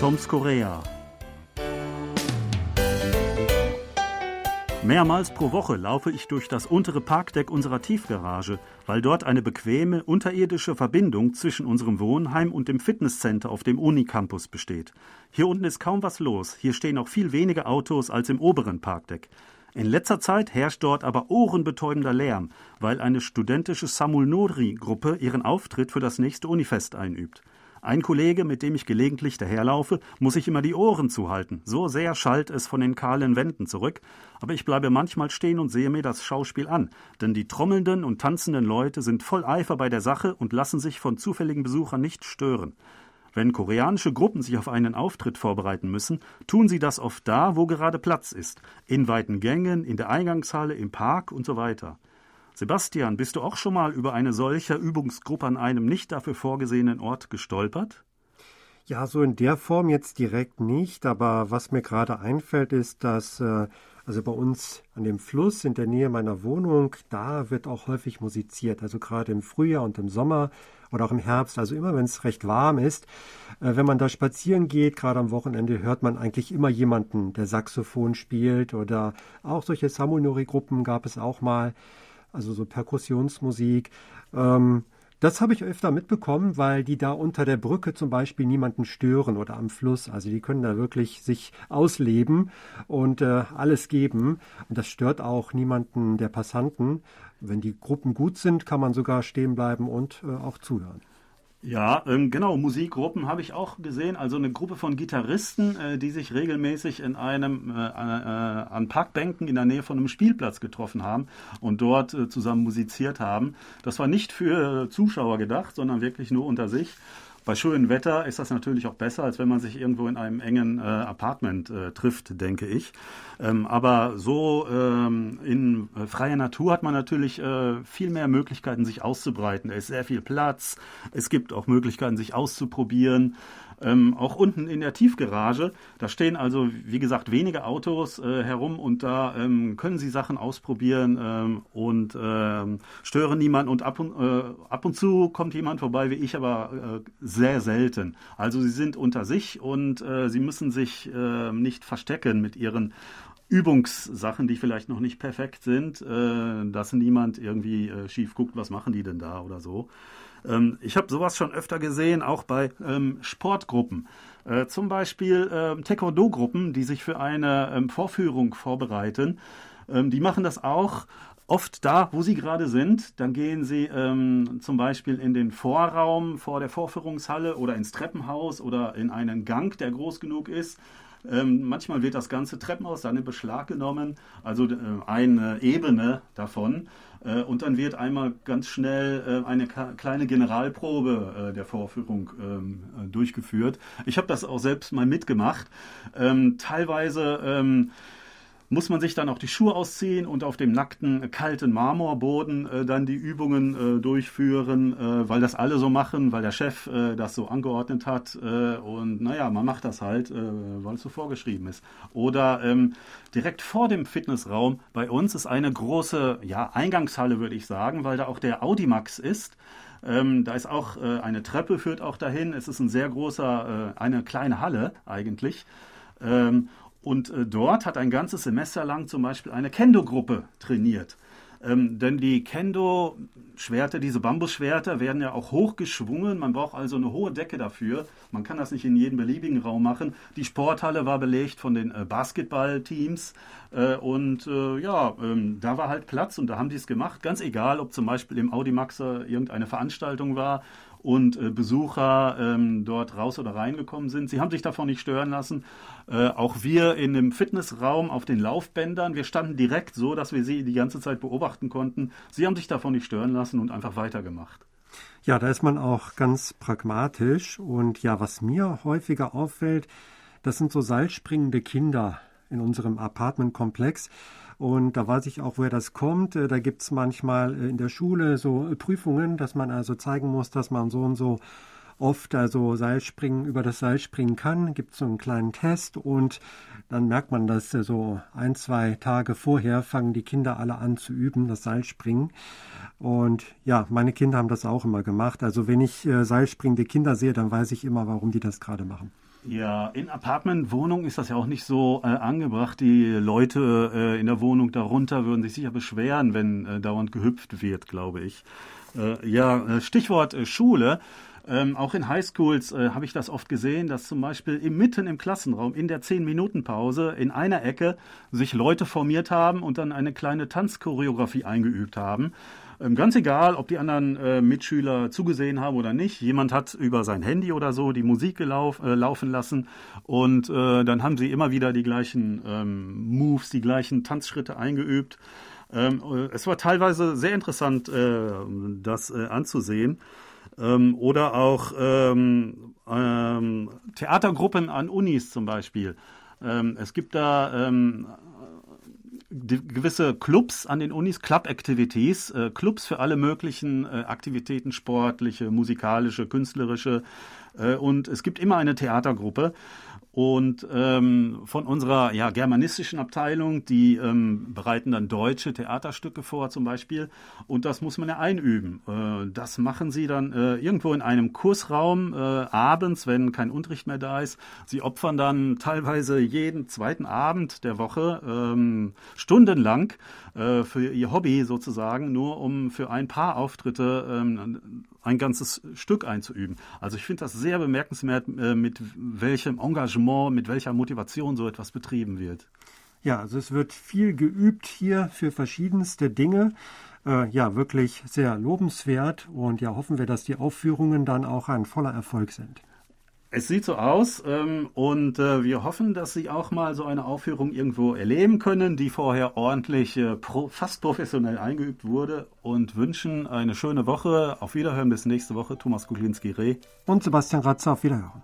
Toms Korea. Mehrmals pro Woche laufe ich durch das untere Parkdeck unserer Tiefgarage, weil dort eine bequeme, unterirdische Verbindung zwischen unserem Wohnheim und dem Fitnesscenter auf dem Unicampus besteht. Hier unten ist kaum was los, hier stehen auch viel weniger Autos als im oberen Parkdeck. In letzter Zeit herrscht dort aber ohrenbetäubender Lärm, weil eine studentische Samulnori-Gruppe ihren Auftritt für das nächste Unifest einübt. Ein Kollege, mit dem ich gelegentlich daherlaufe, muss sich immer die Ohren zuhalten. So sehr schallt es von den kahlen Wänden zurück. Aber ich bleibe manchmal stehen und sehe mir das Schauspiel an. Denn die trommelnden und tanzenden Leute sind voll Eifer bei der Sache und lassen sich von zufälligen Besuchern nicht stören. Wenn koreanische Gruppen sich auf einen Auftritt vorbereiten müssen, tun sie das oft da, wo gerade Platz ist. In weiten Gängen, in der Eingangshalle, im Park und so weiter. Sebastian, bist du auch schon mal über eine solche Übungsgruppe an einem nicht dafür vorgesehenen Ort gestolpert? Ja, so in der Form jetzt direkt nicht, aber was mir gerade einfällt, ist, dass äh, also bei uns an dem Fluss in der Nähe meiner Wohnung, da wird auch häufig musiziert, also gerade im Frühjahr und im Sommer oder auch im Herbst, also immer wenn es recht warm ist. Äh, wenn man da spazieren geht, gerade am Wochenende, hört man eigentlich immer jemanden, der Saxophon spielt oder auch solche Samunori-Gruppen gab es auch mal also so Perkussionsmusik. Ähm, das habe ich öfter mitbekommen, weil die da unter der Brücke zum Beispiel niemanden stören oder am Fluss. Also die können da wirklich sich ausleben und äh, alles geben. Und das stört auch niemanden der Passanten. Wenn die Gruppen gut sind, kann man sogar stehen bleiben und äh, auch zuhören. Ja, ähm, genau, Musikgruppen habe ich auch gesehen. Also eine Gruppe von Gitarristen, äh, die sich regelmäßig in einem äh, äh, an Parkbänken in der Nähe von einem Spielplatz getroffen haben und dort äh, zusammen musiziert haben. Das war nicht für Zuschauer gedacht, sondern wirklich nur unter sich. Bei schönem Wetter ist das natürlich auch besser, als wenn man sich irgendwo in einem engen äh, Apartment äh, trifft, denke ich. Ähm, aber so ähm, in äh, freier Natur hat man natürlich äh, viel mehr Möglichkeiten, sich auszubreiten. Es ist sehr viel Platz. Es gibt auch Möglichkeiten, sich auszuprobieren. Ähm, auch unten in der Tiefgarage, da stehen also, wie gesagt, wenige Autos äh, herum und da ähm, können Sie Sachen ausprobieren ähm, und ähm, stören niemanden. Und ab und, äh, ab und zu kommt jemand vorbei, wie ich, aber äh, sehr selten. Also Sie sind unter sich und äh, Sie müssen sich äh, nicht verstecken mit Ihren Übungssachen, die vielleicht noch nicht perfekt sind, äh, dass niemand irgendwie äh, schief guckt, was machen die denn da oder so. Ähm, ich habe sowas schon öfter gesehen, auch bei ähm, Sportgruppen. Äh, zum Beispiel äh, Taekwondo-Gruppen, die sich für eine ähm, Vorführung vorbereiten. Ähm, die machen das auch oft da, wo sie gerade sind. Dann gehen sie ähm, zum Beispiel in den Vorraum vor der Vorführungshalle oder ins Treppenhaus oder in einen Gang, der groß genug ist. Ähm, manchmal wird das ganze Treppenhaus dann in Beschlag genommen, also äh, eine Ebene davon. Äh, und dann wird einmal ganz schnell äh, eine kleine Generalprobe äh, der Vorführung ähm, durchgeführt. Ich habe das auch selbst mal mitgemacht. Ähm, teilweise ähm, muss man sich dann auch die Schuhe ausziehen und auf dem nackten, kalten Marmorboden äh, dann die Übungen äh, durchführen, äh, weil das alle so machen, weil der Chef äh, das so angeordnet hat. Äh, und naja, man macht das halt, äh, weil es so vorgeschrieben ist. Oder ähm, direkt vor dem Fitnessraum bei uns ist eine große ja, Eingangshalle, würde ich sagen, weil da auch der Audimax ist. Ähm, da ist auch äh, eine Treppe, führt auch dahin. Es ist ein sehr großer, äh, eine kleine Halle eigentlich. Ähm, und äh, dort hat ein ganzes Semester lang zum Beispiel eine Kendo-Gruppe trainiert. Ähm, denn die Kendo-Schwerter, diese Bambusschwerter, werden ja auch hochgeschwungen. Man braucht also eine hohe Decke dafür. Man kann das nicht in jedem beliebigen Raum machen. Die Sporthalle war belegt von den äh, Basketballteams. Äh, und äh, ja, ähm, da war halt Platz und da haben die es gemacht. Ganz egal, ob zum Beispiel im Audimaxer irgendeine Veranstaltung war und äh, Besucher ähm, dort raus oder reingekommen sind. Sie haben sich davon nicht stören lassen. Äh, auch wir in dem Fitnessraum auf den Laufbändern, wir standen direkt so, dass wir sie die ganze Zeit beobachten konnten. Sie haben sich davon nicht stören lassen und einfach weitergemacht. Ja, da ist man auch ganz pragmatisch. Und ja, was mir häufiger auffällt, das sind so seilspringende Kinder in unserem Apartmentkomplex. Und da weiß ich auch, woher das kommt. Äh, da gibt es manchmal äh, in der Schule so äh, Prüfungen, dass man also zeigen muss, dass man so und so oft also Seilspringen über das Seil springen kann. Gibt so einen kleinen Test und dann merkt man, dass so ein, zwei Tage vorher fangen die Kinder alle an zu üben, das Seilspringen. Und ja, meine Kinder haben das auch immer gemacht. Also wenn ich äh, seilspringende Kinder sehe, dann weiß ich immer, warum die das gerade machen. Ja, in Apartmentwohnungen ist das ja auch nicht so äh, angebracht. Die Leute äh, in der Wohnung darunter würden sich sicher beschweren, wenn äh, dauernd gehüpft wird, glaube ich. Äh, ja, äh, Stichwort äh, Schule. Ähm, auch in Highschools äh, habe ich das oft gesehen, dass zum Beispiel im, mitten im Klassenraum in der 10-Minuten-Pause in einer Ecke sich Leute formiert haben und dann eine kleine Tanzchoreografie eingeübt haben. Ähm, ganz egal, ob die anderen äh, Mitschüler zugesehen haben oder nicht. Jemand hat über sein Handy oder so die Musik gelauf, äh, laufen lassen und äh, dann haben sie immer wieder die gleichen ähm, Moves, die gleichen Tanzschritte eingeübt. Ähm, äh, es war teilweise sehr interessant, äh, das äh, anzusehen. Ähm, oder auch ähm, ähm, Theatergruppen an Unis zum Beispiel. Es gibt da gewisse Clubs an den Unis, Club Activities, äh, Clubs für alle möglichen äh, Aktivitäten, sportliche, musikalische, künstlerische. Äh, und es gibt immer eine Theatergruppe. Und ähm, von unserer ja, germanistischen Abteilung, die ähm, bereiten dann deutsche Theaterstücke vor zum Beispiel. Und das muss man ja einüben. Äh, das machen sie dann äh, irgendwo in einem Kursraum äh, abends, wenn kein Unterricht mehr da ist. Sie opfern dann teilweise jeden zweiten Abend der Woche ähm, stundenlang äh, für ihr Hobby sozusagen, nur um für ein paar Auftritte ähm, ein ganzes Stück einzuüben. Also ich finde das sehr bemerkenswert, äh, mit welchem Engagement, mit welcher Motivation so etwas betrieben wird. Ja, also es wird viel geübt hier für verschiedenste Dinge. Äh, ja, wirklich sehr lobenswert und ja, hoffen wir, dass die Aufführungen dann auch ein voller Erfolg sind. Es sieht so aus ähm, und äh, wir hoffen, dass Sie auch mal so eine Aufführung irgendwo erleben können, die vorher ordentlich, äh, pro, fast professionell eingeübt wurde und wünschen eine schöne Woche. Auf Wiederhören bis nächste Woche. Thomas Kuklinski-Reh und Sebastian Ratzer. Auf Wiederhören.